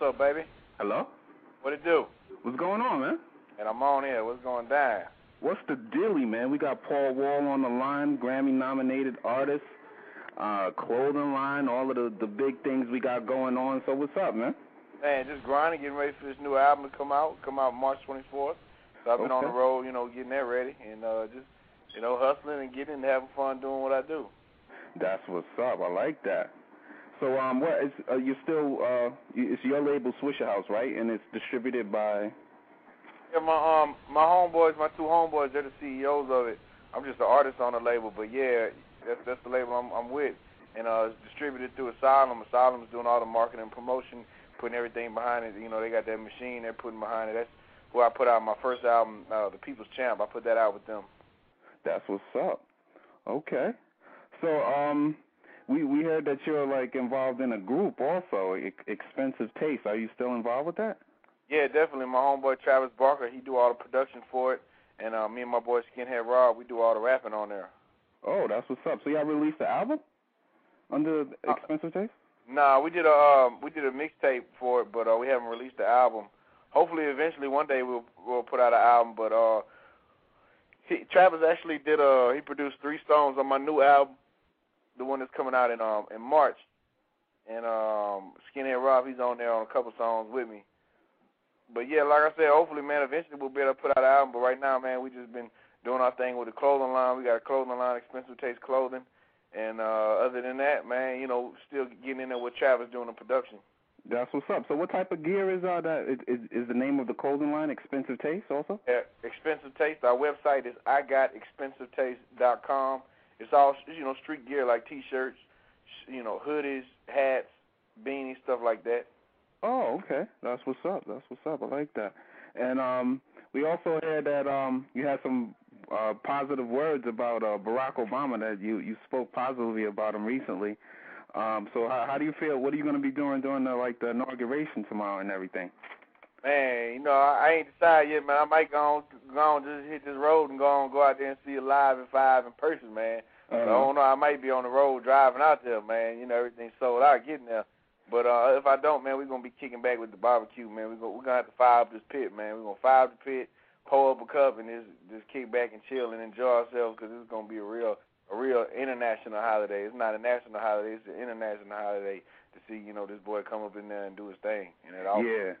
What's up, baby? Hello? What it do? What's going on, man? And I'm on here. What's going down? What's the dilly, man? We got Paul Wall on the line, Grammy nominated artist, uh, clothing line, all of the, the big things we got going on. So what's up, man? Man, just grinding, getting ready for this new album to come out. Come out March 24th. So I've been on the road, you know, getting that ready and uh just, you know, hustling and getting and having fun doing what I do. That's what's up. I like that. So um, what is uh, you still uh, it's your label Swisher House, right? And it's distributed by. Yeah, my um my homeboys, my two homeboys, they're the CEOs of it. I'm just an artist on the label, but yeah, that's that's the label I'm I'm with. And uh it's distributed through Asylum. Asylum's doing all the marketing and promotion, putting everything behind it. You know, they got that machine they're putting behind it. That's who I put out my first album, uh, The People's Champ. I put that out with them. That's what's up. Okay. So um, we we heard that you're like involved in a group also, e- Expensive Taste. Are you still involved with that? Yeah, definitely. My homeboy Travis Barker, he do all the production for it, and uh, me and my boy Skinhead Rob, we do all the rapping on there. Oh, that's what's up. So y'all released the album under Uh, Expensive Taste? Nah, we did a um, we did a mixtape for it, but uh, we haven't released the album. Hopefully, eventually, one day we'll we'll put out an album. But uh, he, Travis actually did uh he produced three songs on my new album, the one that's coming out in um in March. And um, Skinhead Rob, he's on there on a couple songs with me. But yeah, like I said, hopefully, man, eventually we'll be able to put out an album. But right now, man, we just been doing our thing with the clothing line. We got a clothing line, Expensive Taste Clothing. And uh, other than that, man, you know, still getting in there with Travis doing the production. That's what's up. So what type of gear is uh that is, is, is the name of the clothing line Expensive Taste also? Yeah, Expensive Taste. Our website is igotexpensivetaste.com. It's all you know, street gear like t-shirts, you know, hoodies, hats, beanies, stuff like that. Oh, okay. That's what's up. That's what's up. I like that. And um we also heard that um you had some uh positive words about uh Barack Obama that you you spoke positively about him recently. Um so how how do you feel what are you going to be doing during the like the inauguration tomorrow and everything? Man, you know, I, I ain't decided yet, man. I might go on, go on, just hit this road and go on, go out there and see it live and five in person, man. Uh, So I don't know. I might be on the road driving out there, man. You know, everything's sold out getting there. But uh if I don't, man, we're gonna be kicking back with the barbecue, man. We go, we're gonna have to fire up this pit, man. We're gonna fire up the pit, pour up a cup, and just just kick back and chill and enjoy ourselves because it's gonna be a real a real international holiday. It's not a national holiday; it's an international holiday to see you know this boy come up in there and do his thing. And it all Yeah.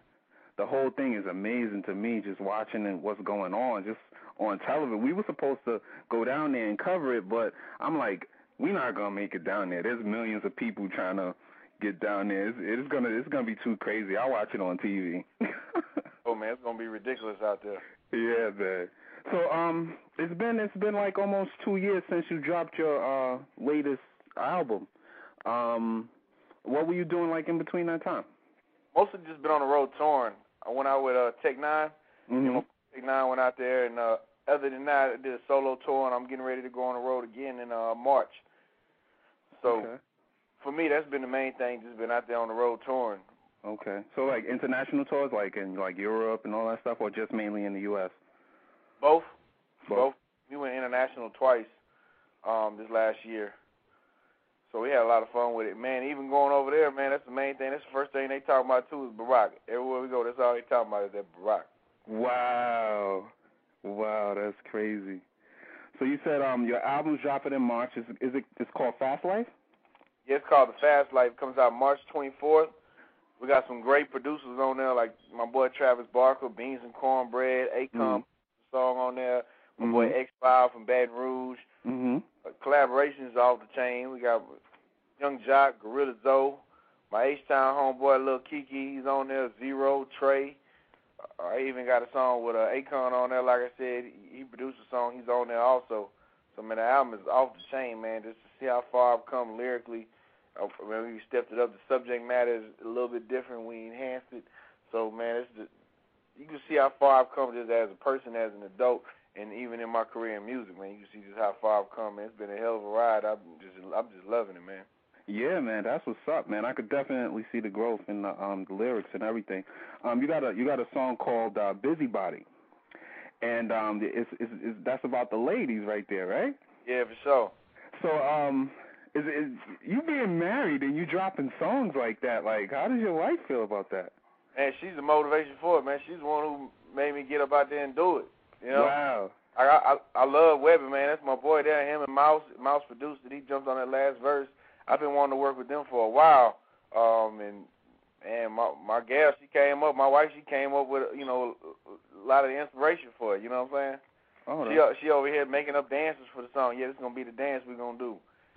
The whole thing is amazing to me just watching and what's going on just on television. We were supposed to go down there and cover it, but I'm like we're not going to make it down there. There's millions of people trying to get down there. It's, it's going to it's going to be too crazy. I'll watch it on TV. oh man, it's gonna be ridiculous out there. Yeah, man. So um, it's been it's been like almost two years since you dropped your uh latest album. Um, what were you doing like in between that time? Mostly just been on the road touring. I went out with uh Tech N9ne Mm-hmm. You know, Tech N9ne went out there, and uh, other than that, I did a solo tour, and I'm getting ready to go on the road again in uh, March. So okay. for me, that's been the main thing. Just been out there on the road touring. Okay. So like international tours, like in like Europe and all that stuff, or just mainly in the U.S. Both, Both. We went international twice um, this last year. So we had a lot of fun with it, man. Even going over there, man, that's the main thing. That's the first thing they talk about too is Barack. Everywhere we go, that's all they talk about is that Barack. Wow. Wow, that's crazy. So you said um your album's dropping in March. Is is it it's called Fast Life? Yeah, it's called The Fast Life. It comes out March 24th. We got some great producers on there, like my boy Travis Barker, Beans and Cornbread, Akon Mhm. song on there. My boy X File from Baton Rouge. Mhm. Uh, collaborations off the chain. We got Yung Joc, Gorilla Zoe, my H Town homeboy Lil Keke. He's on there. Z-Ro Trae. Uh, I even got a song with uh, Akon on there. Like I said, he, produced a song. He's on there also. So man, the album is off the chain, man. Just to see how far I've come lyrically. I when we stepped it up, the subject matter is a little bit different. We enhanced it. So man, it's just, you can see how far I've come just as a person, as an adult, and even in my career in music, man. You can see just how far I've come. Man, it's been a hell of a ride. I'm just, I'm just loving it, man. Yeah, man, that's what's up, man. I could definitely see the growth in the um the lyrics and everything. Um, you got a you got a song called uh, "Bizzy Body," and um, it's, it's, it's that's about the ladies right there, right? Yeah, for sure. So um, is is you being married and you dropping songs like that? Like, how does your wife feel about that? And she's the motivation for it, man. She's the one who made me get up out there and do it. You know. Wow. I I I love Webbie, man. That's my boy there. Him and Mouse. Mouse produced it. He jumped on that last verse. I've been wanting to work with them for a while. Um, and and my my gal, she came up. My wife, she came up with you know a lot of the inspiration for it. You know what I'm saying? Oh, she uh, she over here making up dances for the song. Yeah, this is gonna be the dance we're gonna do.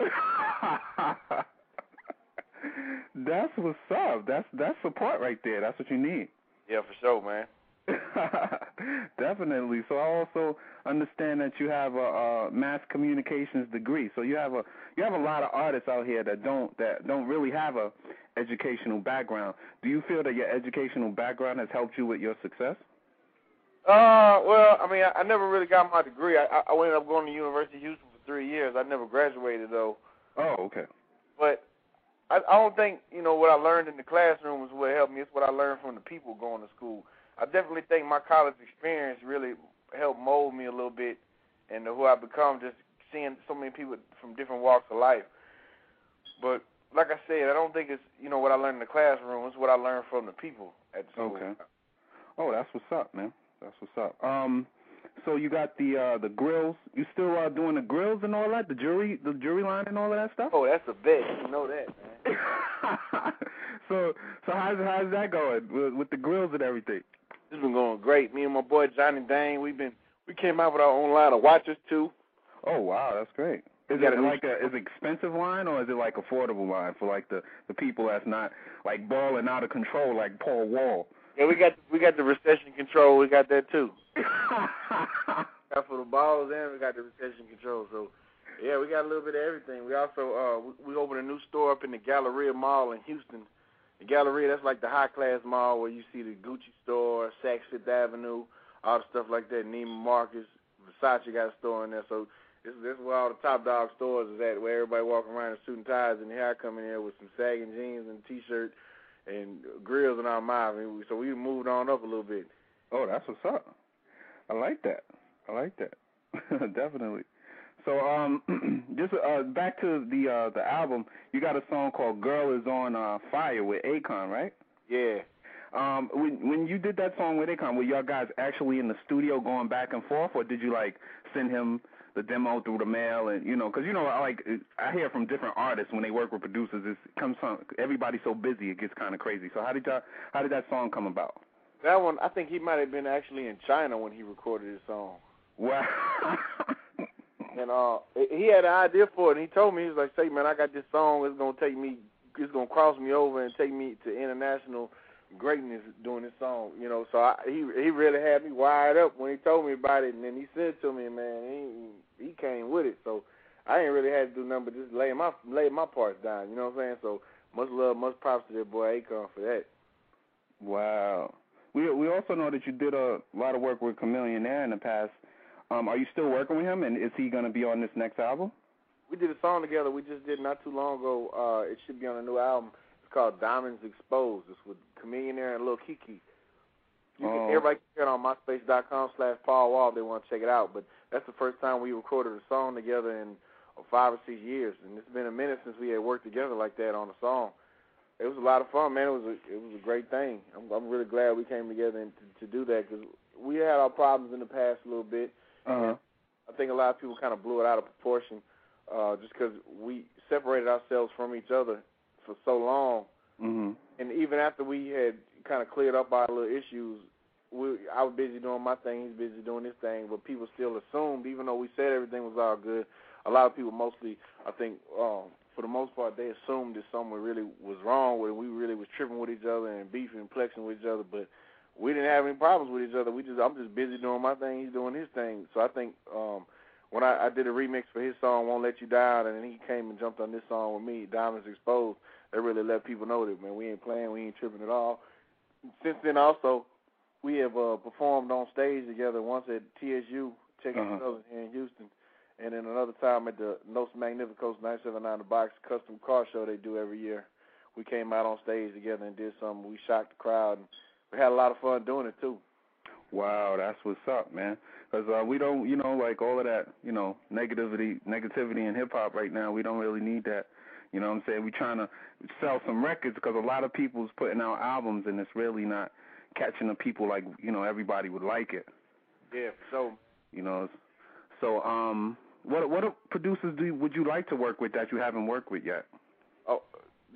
that's what's up. That's that's support right there. That's what you need. Yeah, for sure, man. Definitely. So I also understand that you have a, a mass communications degree. So you have a you have a lot of artists out here that don't that don't really have a educational background. Do you feel that your educational background has helped you with your success? Uh, well, I mean, I, I never really got my degree. I, I ended up going to University of Houston for three years. I never graduated though. Oh, okay. But I, I don't think you know what I learned in the classroom is what helped me. It's what I learned from the people going to school. I definitely think my college experience really helped mold me a little bit into who I become. Just seeing so many people from different walks of life. But like I said, I don't think it's you know what I learned in the classroom. It's what I learned from the people at school. Okay. Oh, that's what's up, man. That's what's up. Um, so you got the uh the grills. You still uh doing the grills and all that? The jury, the jury line and all of that stuff? Oh, that's a bet. You know that, man. so so how's how's that going with, with the grills and everything? It's been going great. Me and my boy Johnny Dang, we've been we came out with our own line of watches too. Oh wow, that's great. Is it like a is it expensive line or is it like affordable line for like the the people that's not like balling out of control like Paul Wall? Yeah, we got we got the recession control. We got that too. got for the balls and we got the recession control. So yeah, we got a little bit of everything. We also uh we, we opened a new store up in the Galleria Mall in Houston. The Galleria, that's like the high class mall where you see the Gucci store, Saks Fifth Avenue, all the stuff like that. Neiman Marcus, Versace got a store in there. So this, this is where all the top dog stores is at, where everybody walking around in suit and ties, and here I come in here with some sagging jeans and t-shirt and grills in our mouth. And so we moved on up a little bit. Oh, that's what's up. I like that. I like that. Definitely. So um, just uh, back to the uh, the album. You got a song called "Girl Is on uh, Fire" with Akon, right? Yeah. Um, when when you did that song with Akon, were y'all guys actually in the studio going back and forth, or did you like send him the demo through the mail and you know because you know I like I hear from different artists when they work with producers it comes from everybody's so busy it gets kind of crazy. So how did y'all how did that song come about? That one I think he might have been actually in China when he recorded his song. Wow. and uh he had an idea for it and he told me he was like, "Say man, I got this song. It's gonna take me. It's gonna cross me over and take me to international." greatness doing this song, you know. So I, he he really had me wired up when he told me about it, and then he said to me, man, he he came with it. So I ain't really had to do nothing but just lay my lay my parts down. You know what I'm saying? So much love, much props to that boy Akon for that. Wow. We we also know that you did a lot of work with Chamillionaire in the past. Um, are you still working with him, and is he going to be on this next album? We did a song together. We just did not too long ago. Uh, it should be on a new album It's called Diamonds Exposed. It's with Chamillionaire and Lil Keke. You can, oh. Everybody can it on MySpace.com slash Paul Wall if they want to check it out. But that's the first time we recorded a song together in five or six years, and it's been a minute since we had worked together like that on a song. It was a lot of fun, man. It was a it was a great thing. I'm, I'm really glad we came together and to, to do that because we had our problems in the past a little bit. Uh-huh. I think a lot of people kind of blew it out of proportion uh, just because we separated ourselves from each other for so long, mm-hmm. and even after we had kind of cleared up our little issues, we I was busy doing my thing, he's busy doing his thing, but people still assumed, even though we said everything was all good, a lot of people mostly, I think, um, for the most part, they assumed that something really was wrong with it. We really was tripping with each other and beefing and plexing with each other, but we didn't have any problems with each other. We just I'm just busy doing my thing, he's doing his thing. So I think um when I, I did a remix for his song "Won't Let You Down," and then he came and jumped on this song with me, "Diamonds Exposed." That really let people know that man, we ain't playing, we ain't tripping at all. Since then, also, we have uh, performed on stage together once at TSU, Texas uh-huh. Southern here in Houston, and then another time at the Los Magnificos 979 The Box Custom Car Show they do every year. We came out on stage together and did something. We shocked the crowd, and we had a lot of fun doing it too. Wow, that's what's up, man. Because uh, we don't, you know, like all of that, you know, negativity, negativity in hip hop right now. We don't really need that. You know what I'm saying? We're trying to sell some records because a lot of people's putting out albums and it's really not catching the people like you know everybody would like it. Yeah, so you know, so um, what what producers do you, would you like to work with that you haven't worked with yet? Oh,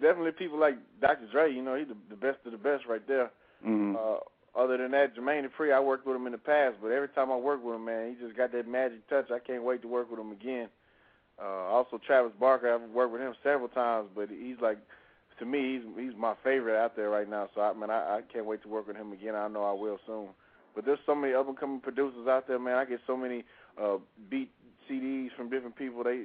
definitely people like Dr. Dre. You know, he's the, the best of the best right there. Mm-hmm. Uh, other than that, Jermaine Dupri, I worked with him in the past, but every time I work with him, man, he just got that magic touch. I can't wait to work with him again. Uh, also, Travis Barker, I've worked with him several times, but he's like, to me, he's he's my favorite out there right now. So I mean, I, I can't wait to work with him again. I know I will soon. But there's so many up and coming producers out there, man. I get so many uh, beat CDs from different people. They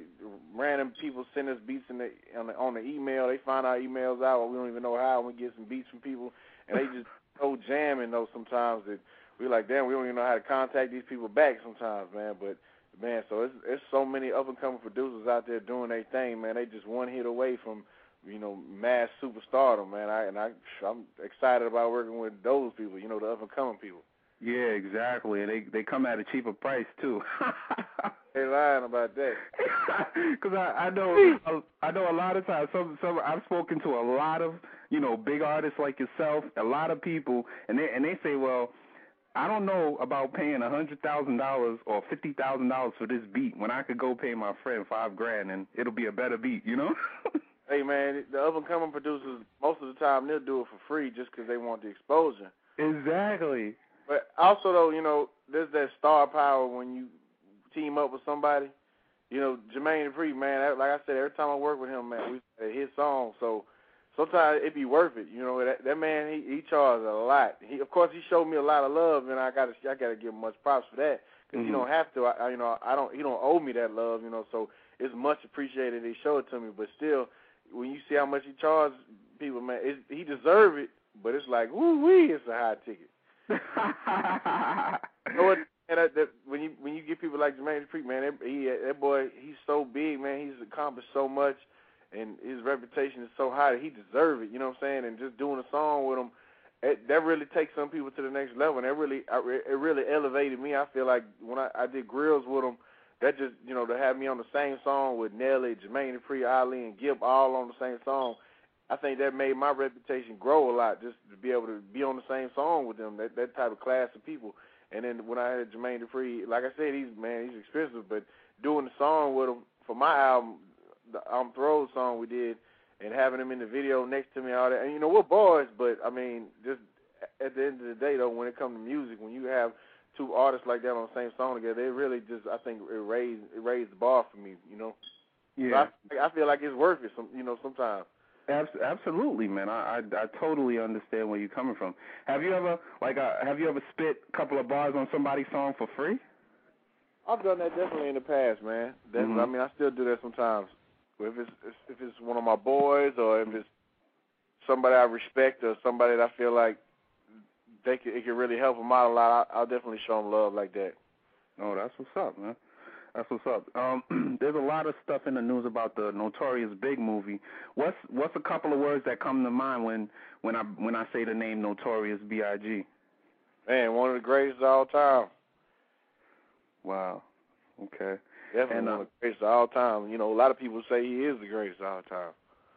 random people send us beats in the on the on the email. They find our emails out. We don't even know how. We get some beats from people, and they just so jamming though sometimes that we like, damn, we don't even know how to contact these people back sometimes, man. But man, so it's it's so many up and coming producers out there doing their thing, man. They just one hit away from you know mass superstardom, man. I and I I'm excited about working with those people, you know, the up and coming people. Yeah, exactly, and they they come at a cheaper price too. they lying about that. Because I I know I know a lot of times some some I've spoken to a lot of you know big artists like yourself, a lot of people, and they and they say, well, I don't know about paying a hundred thousand dollars or fifty thousand dollars for this beat when I could go pay my friend five grand and it'll be a better beat, you know. hey man, the up and coming producers most of the time they'll do it for free just because they want the exposure. Exactly. But also though, you know, there's that star power when you team up with somebody. You know, Jermaine Dupri, man. Like I said, every time I work with him, man, we his song. So sometimes it be worth it. You know, that that man he he charges a lot. He of course he showed me a lot of love, and I got to I got to give him much props for that because mm-hmm. you don't have to. I, you know, I don't he don't owe me that love. You know, so it's much appreciated. He showed it to me, but still, when you see how much he charges people, man, it, he deserve it. But it's like woo wee, it's a high ticket. you know what? And that, that, when you when you get people like Jermaine Dupri, man, that, he that boy, he's so big, man. He's accomplished so much and his reputation is so high that he deserves it. You know what I'm saying? And just doing a song with him, it, that really takes some people to the next level. And that really, it really elevated me. I feel like when I, I did grills with him, that just you know to have me on the same song with Nelly, Jermaine Dupri, Ali, and Gipp all on the same song. I think that made my reputation grow a lot just to be able to be on the same song with them. That that type of class of people. And then when I had Jermaine Dupri, like I said, he's man, he's expensive, but doing the song with him for my album, the um Throw song we did and having him in the video next to me all that. And you know we're boys, but I mean just at the end of the day though, when it comes to music, when you have two artists like that on the same song together, it really just I think it raised it raised the bar for me, you know. Yeah. So I, I feel like it's worth it. Some you know sometimes. Absolutely, man. I, I I totally understand where you're coming from. Have you ever like uh, have you ever spit a couple of bars on somebody's song for free? I've done that definitely in the past, man. Definitely. Mm-hmm. I mean, I still do that sometimes if it's if it's one of my boys or if it's somebody I respect or somebody that I feel like they could, it could really help them out a lot, I'll, I'll definitely show them love like that. Oh, that's what's up, man. That's what's up. Um, there's a lot of stuff in the news about the Notorious Big movie. What's what's a couple of words that come to mind when when I when I say the name Notorious B.I.G. Man, one of the greatest of all time. Wow. Okay. Definitely and, uh, one of the greatest of all time. You know, a lot of people say he is the greatest of all time.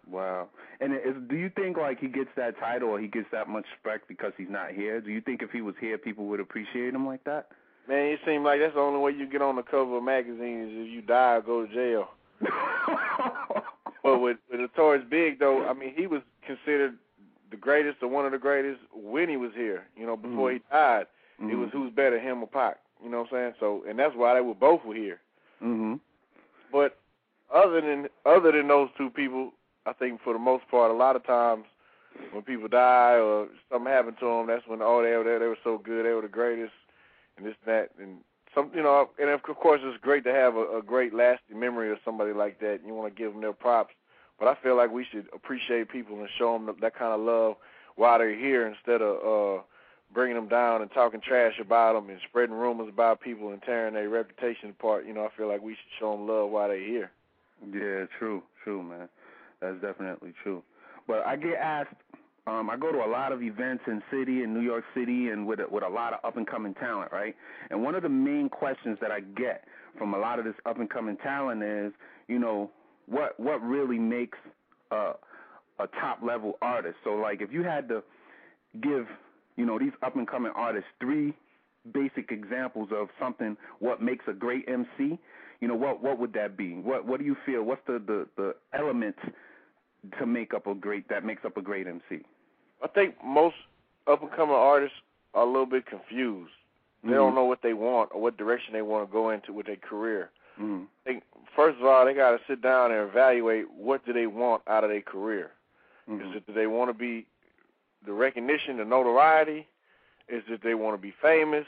Wow. And is, do you think like he gets that title or he gets that much respect because he's not here? Do you think if he was here, people would appreciate him like that? Man, it seems like that's the only way you get on the cover of magazines if you die or go to jail. but with, with Notorious Big though, I mean, he was considered the greatest or one of the greatest when he was here. You know, before mm-hmm. he died, mm-hmm. it was who's better, him or Pac. You know what I'm saying? So, and that's why they were both were here. Mhm. But other than other than those two people, I think for the most part, a lot of times when people die or something happened to them, that's when oh they were they were so good, they were the greatest, and this and that, and some you know, and of course it's great to have a, a great lasting memory of somebody like that. And you want to give them their props, but I feel like we should appreciate people and show them that kind of love while they're here instead of uh bringing them down and talking trash about them and spreading rumors about people and tearing their reputation apart. You know, I feel like we should show them love while they're here. Yeah, true, true, man. That's definitely true. But I get asked. Um, I go to a lot of events in city in New York City and with a, with a lot of up and coming talent, right? And one of the main questions that I get from a lot of this up and coming talent is, you know, what what really makes a a top level artist. So like if you had to give, you know, these up and coming artists three basic examples of something what makes a great MC, you know, what what would that be? What what do you feel? What's the the the elements to make up a great that makes up a great MC? I think most up and coming artists are a little bit confused. They mm-hmm. don't know what they want or what direction they want to go into with their career. Mm-hmm. I think first of all they got to sit down and evaluate what do they want out of their career. Mm-hmm. Is it do they want to be the recognition, the notoriety? Is it they want to be famous?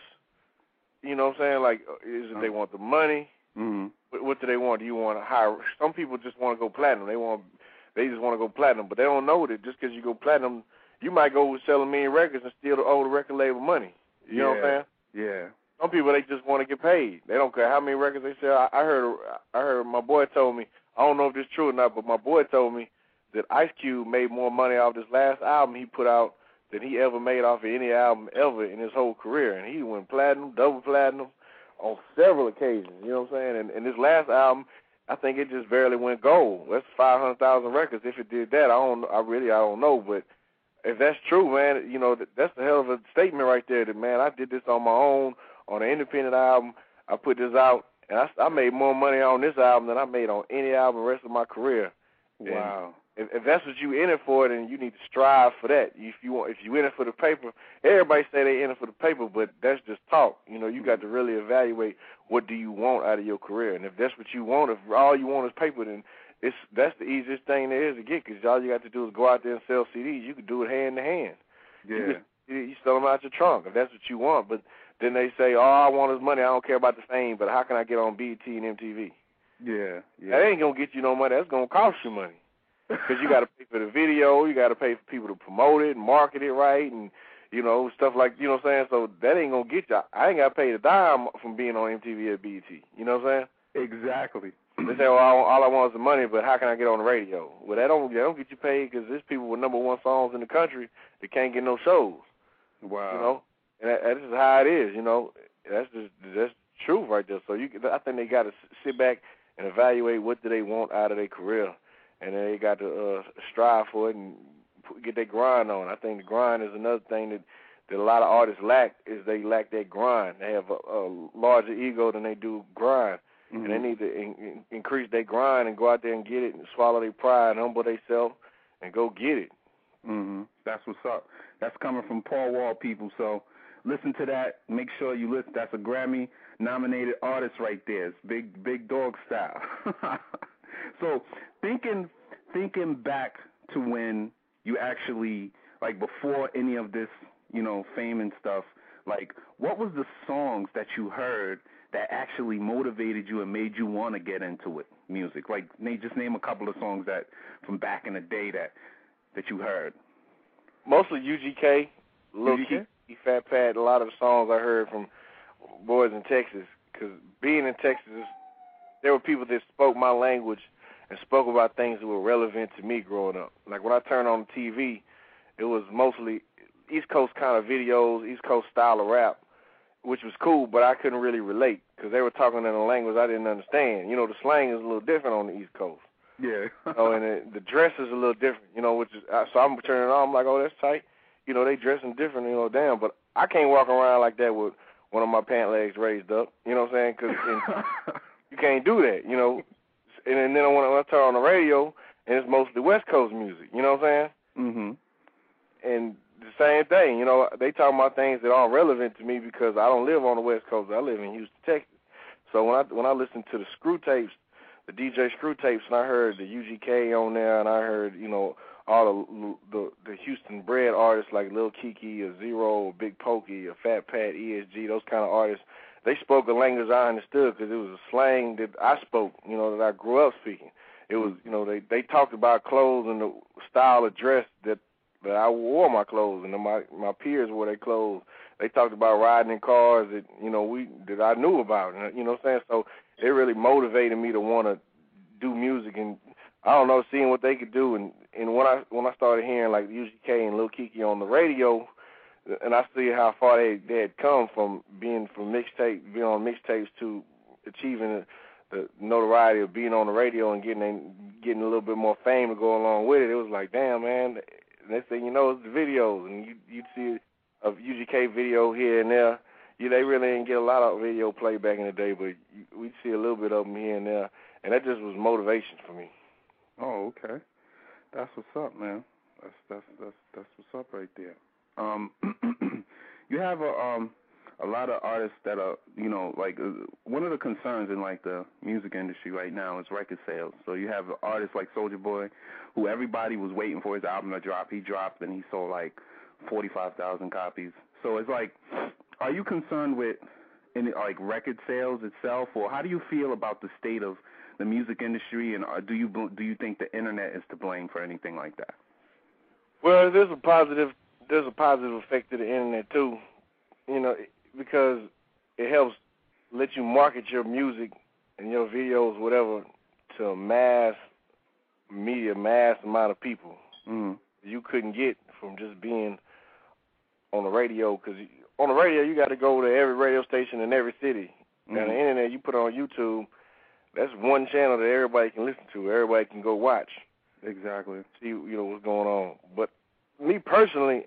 You know what I'm saying? Like, is it they uh-huh. want the money? Mm-hmm. What, what do they want? Do you want to hire? Some people just want to go platinum. They want, they just want to go platinum, but they don't know that just because you go platinum, you might go sell a million records and steal the old record label money. You yeah. know what I'm saying? Yeah. Some people they just want to get paid. They don't care how many records they sell. I, I heard, I heard my boy told me. I don't know if it's true or not, but my boy told me that Ice Cube made more money off this last album he put out than he ever made off of any album ever in his whole career, and he went platinum, double platinum, on several occasions. You know what I'm saying? And, and this last album, I think it just barely went gold. That's five hundred thousand records. If it did that, I don't. I really, I don't know. But if that's true, man, you know that, that's a hell of a statement right there. That man, I did this on my own on an independent album. I put this out, and I, I made more money on this album than I made on any album the rest of my career. Wow. If, if that's what you in it for, then you need to strive for that. If you want, if you in it for the paper, everybody say they in it for the paper, but that's just talk. You know, you got to really evaluate what do you want out of your career, and if that's what you want, if all you want is paper, then it's that's the easiest thing there is to get because all you got to do is go out there and sell CDs. You can do it hand to hand. Yeah. You, you sell them out your trunk if that's what you want, but then they say, "Oh, I want his money. I don't care about the fame, but how can I get on BET and MTV?" Yeah, yeah. That ain't gonna get you no money. That's gonna cost you money because you got to pay for the video, you got to pay for people to promote it, and market it right, and you know stuff like you know what I'm saying. So that ain't gonna get you. I ain't got pay a dime from being on MTV or BET. You know what I'm saying? Exactly. They say, well, all, all I want is the money, but how can I get on the radio? Well, that don't that don't get you paid because there's people with number one songs in the country that can't get no shows. Wow. You know, and that, that's just how it is. You know, that's just that's truth right there. So you, I think they got to sit back and evaluate what do they want out of their career and they got to uh, strive for it and get their grind on. I think the grind is another thing that that a lot of artists lack is they lack that grind. They have a, a larger ego than they do grind, mm-hmm. and they need to in, in, increase their grind and go out there and get it and swallow their pride and humble themselves and go get it. Mhm. That's what's up. That's coming from Paul Wall people. So listen to that. Make sure you listen. That's a Grammy nominated artist right there. It's big big dog style. so thinking thinking back to when you actually like before any of this, you know, fame and stuff, like what was the songs that you heard that actually motivated you and made you want to get into it, music? Like, just name a couple of songs that from back in the day that that you heard. Mostly UGK, Lil UGK? Key, Fat Pat. A lot of the songs I heard from boys in Texas, because being in Texas, there were people that spoke my language and spoke about things that were relevant to me growing up. Like when I turned on the TV, it was mostly East Coast kind of videos, East Coast style of rap, which was cool, but I couldn't really relate because they were talking in a language I didn't understand. You know, the slang is a little different on the East Coast. Yeah. oh, and it, the dress is a little different. You know, which is so I'm turning on. I'm like, oh, that's tight. You know, they dressing different. You know, damn. But I can't walk around like that with one of my pant legs raised up. You know what I'm saying? Because you can't do that. You know, and then when I turn on the radio, and it's mostly West Coast music. You know what I'm saying? Mhm. And the same thing, you know, they talk about things that aren't relevant to me because I don't live on the West Coast. I live in Houston, Texas. So when I when I listened to the Screw tapes, the DJ Screw tapes, and I heard the UGK on there, and I heard you know all the the, the Houston bred artists like Lil Keke, or Z-Ro, or Big Pokey, or Fat Pat, ESG, those kind of artists they spoke a language I understood because it was a slang that I spoke, you know, that I grew up speaking. It was, you know, they they talked about clothes and the style of dress that that I wore my clothes and my my peers wore their clothes. They talked about riding in cars that you know we that I knew about, and you know what I'm saying. So it really motivated me to want to do music and I don't know, seeing what they could do. And and when I when I started hearing like UGK and Lil Keke on the radio, and I see how far they they had come from being from mixtape, being on mixtapes to achieving the notoriety of being on the radio and getting getting a little bit more fame to go along with it. It was like, damn, man. Next thing you know, it's the videos, and you you'd see a UGK video here and there. Yeah, they really didn't get a lot of video play back in the day, but we'd see a little bit of them here and there, and that just was motivation for me. Oh, okay. That's what's up, man. That's that's that's that's what's up right there. Um, you have a um a lot of artists that are, you know, like uh, one of the concerns in like the music industry right now is record sales. So you have artists like Soulja Boy, who everybody was waiting for his album to drop. He dropped and he sold like forty-five thousand copies. So it's like, are you concerned with in like record sales itself, or how do you feel about the state of the music industry, and uh, do you do you think the internet is to blame for anything like that? Well, there's a positive there's a positive effect to the internet too. You know, because it helps let you market your music and your videos, whatever, to a mass media, mass amount of people. Mm-hmm. You couldn't get from just being on the radio because on the radio you got to go to every radio station in every city. Mm-hmm. Now the internet you put on YouTube, that's one channel that everybody can listen to. Everybody can go watch. Exactly. See you know what's going on. But me personally,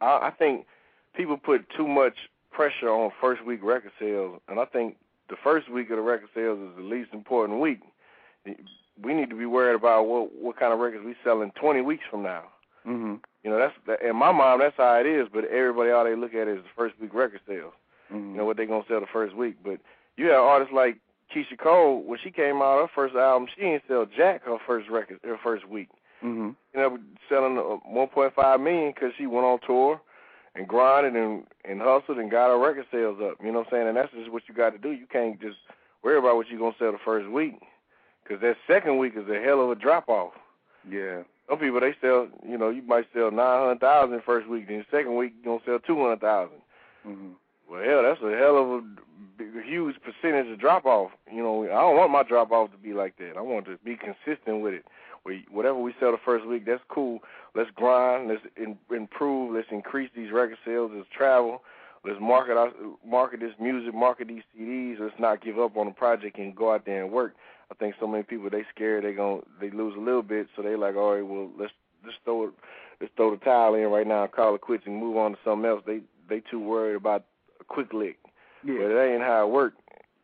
I, I think people put too much pressure on first week record sales, and I think the first week of the record sales is the least important week. We need to be worried about what what kind of records we sell in 20 weeks from now. Mm-hmm. You know, that's that, in my mind that's how it is. But everybody, all they look at is the first week record sales. Mm-hmm. You know what they gonna sell the first week. But you have artists like Keyshia Cole. When she came out, her first album, she didn't sell jack her first record her first week. Mm-hmm. You know, selling 1.5 million because she went on tour and grinded and and hustled and got our record sales up. You know what I'm saying? And that's just what you got to do. You can't just worry about what you're gonna sell the first week, because that second week is a hell of a drop off. Yeah. Some people they sell, you know, you might sell nine hundred thousand first week, then the second week you're gonna sell two hundred thousand. Mm-hmm. Well, hell, that's a hell of a big, huge percentage of drop off. You know, I don't want my drop off to be like that. I want to be consistent with it. We, whatever we sell the first week, that's cool. Let's grind. Let's in, improve. Let's increase these record sales. Let's travel. Let's market our, market this music, market these CDs. Let's not give up on the project and go out there and work. I think so many people they scared they going they lose a little bit, so they like, all right, well let's just throw it, let's throw the towel in right now, call it quits, and move on to something else. They they too worried about a quick lick. Yeah. But it ain't how it works.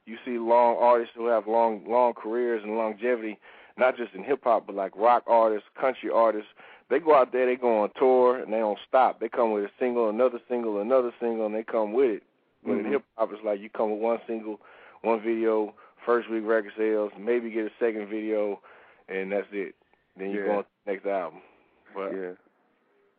You see long artists who have long long careers and longevity not just in hip hop, but like rock artists, country artists. They go out there, they go on tour, and they don't stop. They come with a single, another single, another single, and they come with it. But mm-hmm. in hip hop, it's like you come with one single, one video, first week record sales, maybe get a second video, and that's it. Then you yeah. go on to the next album. But yeah.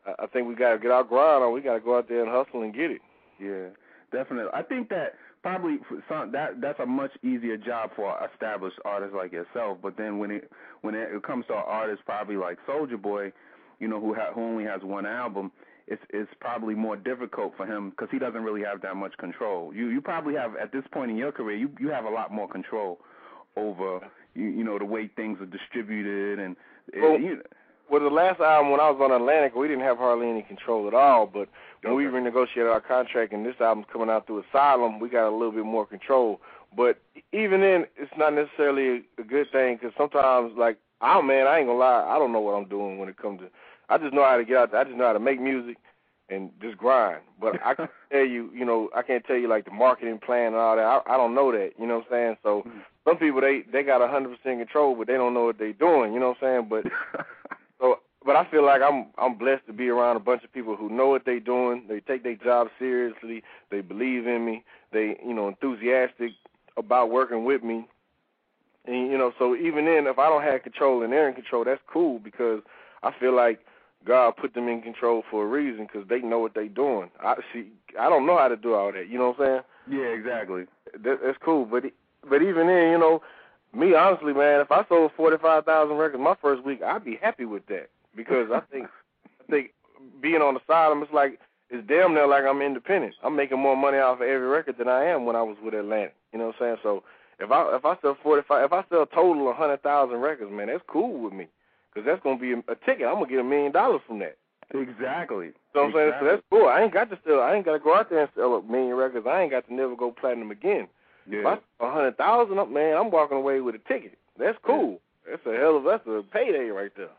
I, I think we got to get our grind on. We got to go out there and hustle and get it. Yeah, definitely. I think that probably some that that's a much easier job for established artists like yourself. But then when it when it, comes to an artist probably like Soulja Boy, you know, who ha- who only has one album, it's it's probably more difficult for him because he doesn't really have that much control. You you probably have at this point in your career, you you have a lot more control over you, you know the way things are distributed and. Well, you, well, the last album when I was on Atlantic, we didn't have hardly any control at all. But when okay. we renegotiated our contract and this album's coming out through Asylum, we got a little bit more control. But even then, it's not necessarily a good thing because sometimes, like, oh man, I ain't gonna lie, I don't know what I'm doing when it comes to. I just know how to get out there. I just know how to make music and just grind. But I can't tell you, you know, I can't tell you like the marketing plan and all that. I, I don't know that. You know what I'm saying? So mm-hmm. some people they they got a hundred percent control, but they don't know what they're doing. You know what I'm saying? But but I feel like I'm I'm blessed to be around a bunch of people who know what they're doing. They take their job seriously. They believe in me. They you know enthusiastic about working with me. And you know, so even then, if I don't have control and they're in control, that's cool because I feel like God put them in control for a reason because they know what they're doing. I see. I don't know how to do all that. You know what I'm saying? Yeah, exactly. That, that's cool. But but even then, you know, me honestly, man, if I sold forty five thousand records my first week, I'd be happy with that because I think I think being on the side, of it's like it's damn near like I'm independent. I'm making more money off of every record than I am when I was with Atlantic. You know what I'm saying? So if I if I sell forty five, if I sell a total of hundred thousand records, man, that's cool with me because that's gonna be a, a ticket. I'm gonna get a million dollars from that. Exactly. So I'm exactly. saying so that's cool. I ain't got to sell. I ain't got to go out there and sell a million records. I ain't got to never go platinum again. Yeah. A hundred thousand up, man. I'm walking away with a ticket. That's cool. Yeah. That's a hell of that's a payday right there.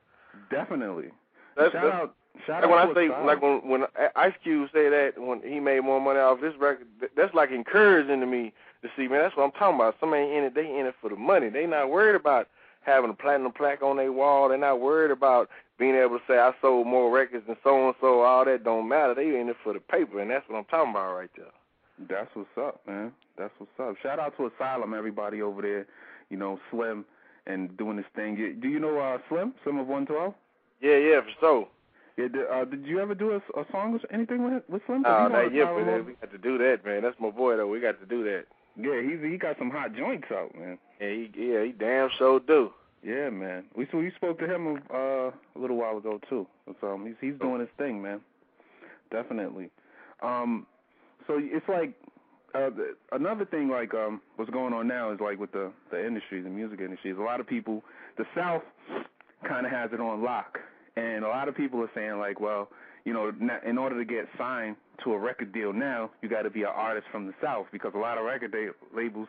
Definitely. That's, shout that's, out. Shout like out when I say, like when when Ice Cube say that when he made more money off this record, that's like encouraging to me to see, man. That's what I'm talking about. Somebody in it, they in it for the money. They not worried about having a platinum plaque on their wall. They're not worried about being able to say I sold more records than so and so. All that don't matter. They in it for the paper, and that's what I'm talking about right there. That's what's up, man. That's what's up. Shout out to Asylum, everybody over there. You know, Slim and doing this thing. Do you know uh Slim? Slim of 112? Yeah, yeah, for sure. Yeah, did, uh, did you ever do a, a song or anything with with Slim? No, not yet, but we got to do that, man. That's my boy, though. We got to do that. Yeah, he's he got some hot joints out, man. Yeah, he yeah he damn sure do. Yeah, man. We so we spoke to him uh, a little while ago too. So um, he's he's doing his thing, man. Definitely. Um, so it's like uh, another thing like um what's going on now is like with the the industry, the music industry. A lot of people, the South kind of has it on lock, and a lot of people are saying like, well, you know, in order to get signed to a record deal now, you got to be an artist from the South because a lot of record labels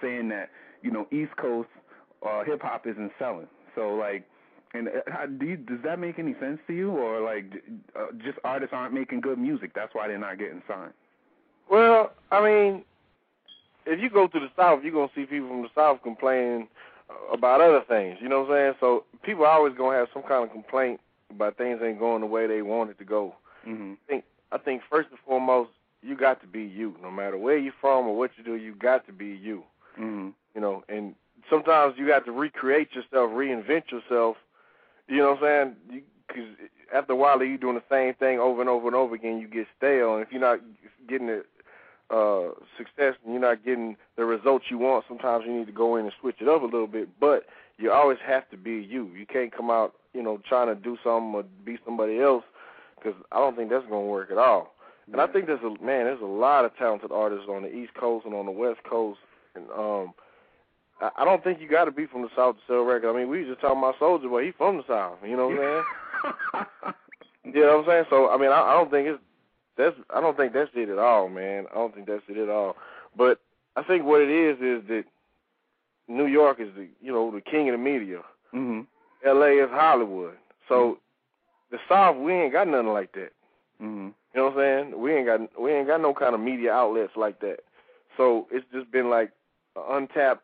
saying that you know East Coast uh, hip hop isn't selling. So like, and uh, how, do you, does that make any sense to you, or like uh, just artists aren't making good music? That's why they're not getting signed. Well, I mean, if you go to the South, you're gonna see people from the South complaining about other things. You know what I'm saying? So people are always gonna have some kind of complaint about things ain't going the way they want it to go. Mm-hmm. I think I think first and foremost, you got to be you. No matter where you're from or what you do, you got to be you. Mm-hmm. You know, and sometimes you got to recreate yourself, reinvent yourself. You know what I'm saying? Because after a while, you're doing the same thing over and over and over again. You get stale, and if you're not getting the uh, success and you're not getting the results you want, sometimes you need to go in and switch it up a little bit. But you always have to be you. You can't come out, you know, trying to do something or be somebody else, because I don't think that's going to work at all. And. I think there's a man, there's a lot of talented artists on the East Coast and on the West Coast, and um, I, I don't think you got to be from the South to sell records. I mean, we just talking about Soulja Boy. He from the South. You know what I'm saying? you know what I'm saying? So I mean, I, I don't think it's that's I don't think that's it at all, man. I don't think that's it at all. But I think what it is is that New York is the you know the king of the media. Mm-hmm. L.A. is Hollywood. So mm-hmm. the South we ain't got nothing like that. Mm-hmm. You know what I'm saying? We ain't got we ain't got no kind of media outlets like that. So it's just been like an untapped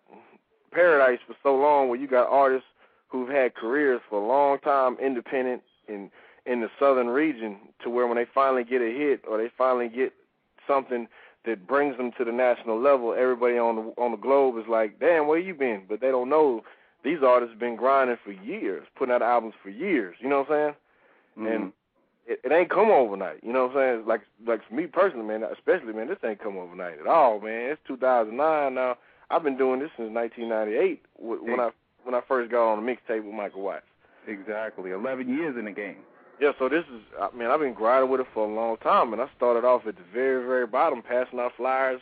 paradise for so long where you got artists who've had careers for a long time independent in in the southern region to where when they finally get a hit or they finally get something that brings them to the national level, everybody on the on the globe is like, "Damn, where you been?" But they don't know these artists have been grinding for years, putting out albums for years. You know what I'm saying? Mm-hmm. And it, it ain't come overnight. You know what I'm saying? Like like for me personally, man, especially man, this ain't come overnight at all, man. It's 2009 now. I've been doing this since 1998 when I when I first got on the mixtape with Michael Watts. Exactly, 11 years in the game. Yeah, so this is, I mean, I've been grinding with it for a long time, and I started off at the very, very bottom, passing out flyers,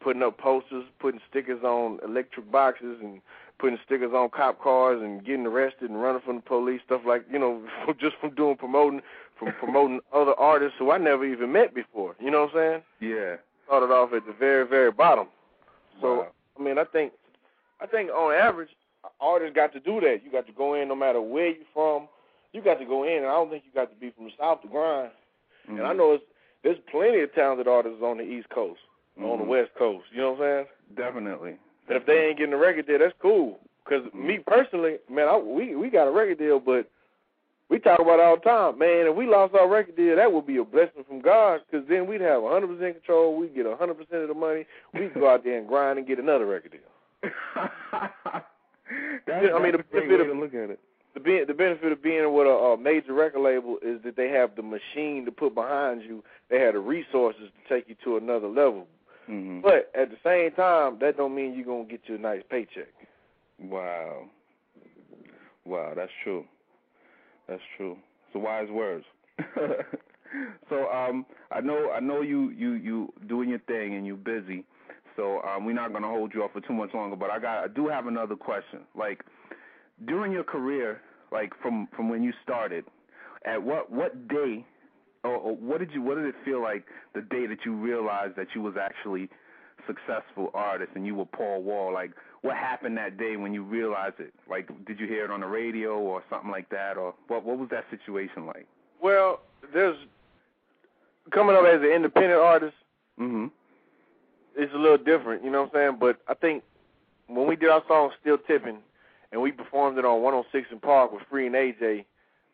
putting up posters, putting stickers on electric boxes, and putting stickers on cop cars, and getting arrested and running from the police, stuff like, you know, just from doing promoting, from promoting other artists who I never even met before. You know what I'm saying? Yeah. Started off at the very, very bottom. So, wow. I mean, I think, I think on average, artists got to do that. You got to go in no matter where you're from you got to go in, and I don't think you got to be from the south to grind. Mm-hmm. And I know it's there's plenty of talented artists on the East Coast, mm-hmm. on the West Coast. You know what I'm saying? Definitely. And if they ain't getting a record deal, that's cool. Because mm-hmm. me personally, man, I, we we got a record deal, but we talk about it all the time, man. If we lost our record deal, that would be a blessing from God, because then we'd have 100% control. We'd get 100% of the money. We'd go out there and grind and get another record deal. that's, I mean, the, a great way to look at it the be- the benefit of being with a, a major record label is that they have the machine to put behind you. They have the resources to take you to another level. Mm-hmm. But at the same time, that don't mean you're gonna get you a nice paycheck. Wow. Wow, that's true. That's true. So wise words. so um, I know I know you you you doing your thing and you're busy. So um, we're not gonna hold you up for too much longer. But I got I do have another question. Like during your career, like from from when you started, at what what day, or, or what did you what did it feel like the day that you realized that you was actually successful artist, and you were Paul Wall. Like, what happened that day when you realized it? Like, did you hear it on the radio or something like that, or what? What was that situation like? Well, there's coming up as an independent artist. Mm-hmm. It's a little different, you know what I'm saying? But I think when we did our song "Still Tipping," and we performed it on 106 and Park with Free and AJ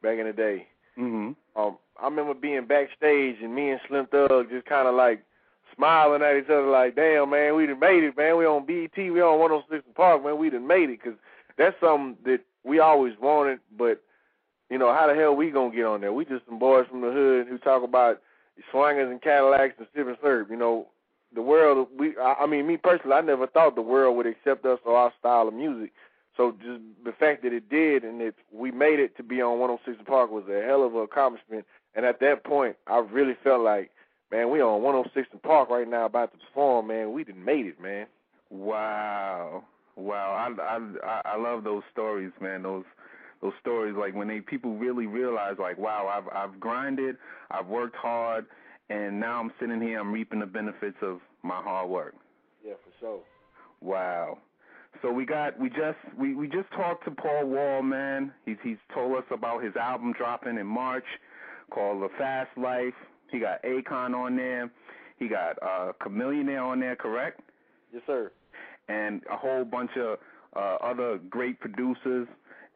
back in the day. Mm-hmm. Um, I remember being backstage and me and Slim Thug just kind of like smiling at each other, like, "Damn, man, we done made it, man. We on BET, we on 106 and Park, man. We done made it." Because that's something that we always wanted, but you know, how the hell we gonna get on there? We just some boys from the hood who talk about swingers and Cadillacs and sip and serve. You know, the world. We, I, I mean, me personally, I never thought the world would accept us or our style of music. So just the fact that it did and that we made it to be on 106 Park was a hell of an accomplishment. And at that point, I really felt like, man, we on 106 Park right now about to perform, man. We didn't made it, man. Wow, wow. I I I love those stories, man. Those those stories like when they people really realize like, wow, I've I've grinded, I've worked hard, and now I'm sitting here, I'm reaping the benefits of my hard work. Yeah, for sure. Wow. So we got we just we we just talked to Paul Wall, man. He's he's told us about his album dropping in March called The Fast Life. He got Akon on there. He got uh Chamillionaire on there, correct? Yes, sir. And a whole bunch of uh other great producers.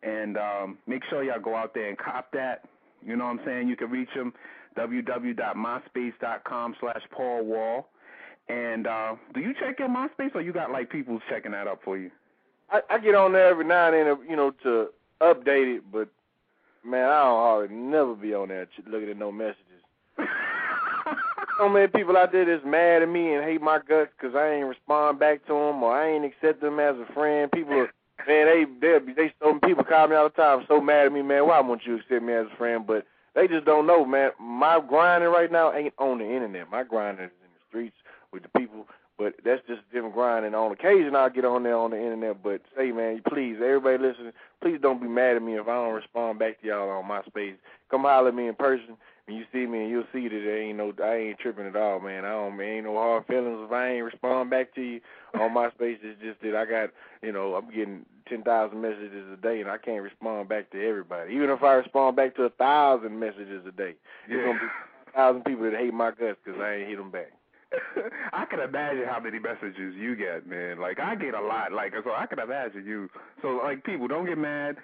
And um make sure y'all go out there and cop that. You know what I'm saying? You can reach him www.myspace.com slash Paul Wall. And uh, do you check your MySpace, or you got like people checking that up for you? I, I get on there every now and then, you know, to update it, but man, I don't hardly never be on there looking at no messages. so many people out there that's mad at me and hate my guts because I ain't respond back to them or I ain't accept them as a friend. People, are, man, they they they so people call me all the time, so mad at me, man. Why won't you accept me as a friend? But they just don't know, man. My grinding right now ain't on the internet. My grinding is in the streets with the people. But that's just different grind. And on occasion, I'll get on there on the internet. But say, man, please, everybody listening, please don't be mad at me if I don't respond back to y'all on MySpace. Come holler at me in person. When you see me, and you'll see that there ain't no, I ain't tripping at all, man. I don't, ain't no hard feelings if I ain't respond back to you on MySpace. It's just that I got, you know, I'm getting ten thousand messages a day, and I can't respond back to everybody. Even if I respond back to a thousand messages a day, yeah. there's gonna be thousand people that hate my guts because I ain't hit them back. I can imagine how many messages you get, man. Like I get a lot. Like so, I can imagine you. So like, people don't get mad.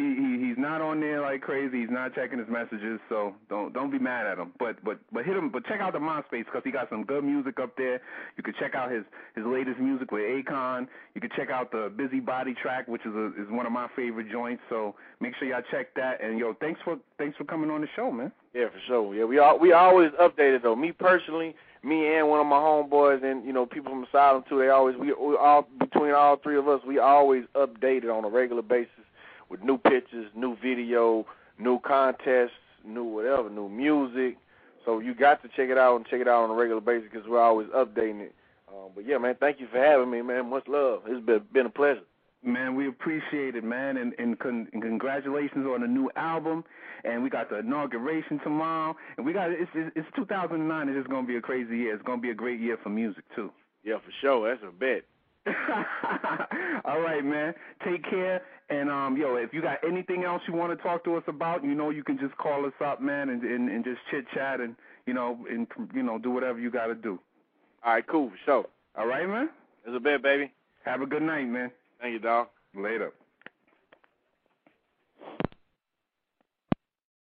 He, he he's not on there like crazy. He's not checking his messages. So don't don't be mad at him. But but but hit him. But check out the MySpace because he got some good music up there. You can check out his his latest music with Akon. You can check out the Bizzy Body track, which is a, is one of my favorite joints. So make sure y'all check that. And yo, thanks for thanks for coming on the show, man. Yeah, for sure. Yeah, we all we always updated though. Me personally me and one of my homeboys and you know people from Asylum too. They always we, we all between all three of us, we always updated on a regular basis with new pictures, new video, new contests, new whatever, new music. So you got to check it out and check it out on a regular basis because we're always updating it. Um, but yeah, man, thank you for having me, man. Much love. It's been been a pleasure. Man, we appreciate it, man, and, and, con- and congratulations on the new album. And we got the inauguration tomorrow, and we got it's it's, it's 2009. It's just gonna be a crazy year. It's gonna be a great year for music too. Yeah, for sure. That's a bet. All right, man. Take care. And um, yo, if you got anything else you want to talk to us about, you know, you can just call us up, man, and and, and just chit chat and you know and you know do whatever you got to do. All right, cool. For sure. All right, man. It's a bet, baby. Have a good night, man. Thank you, dog. Later.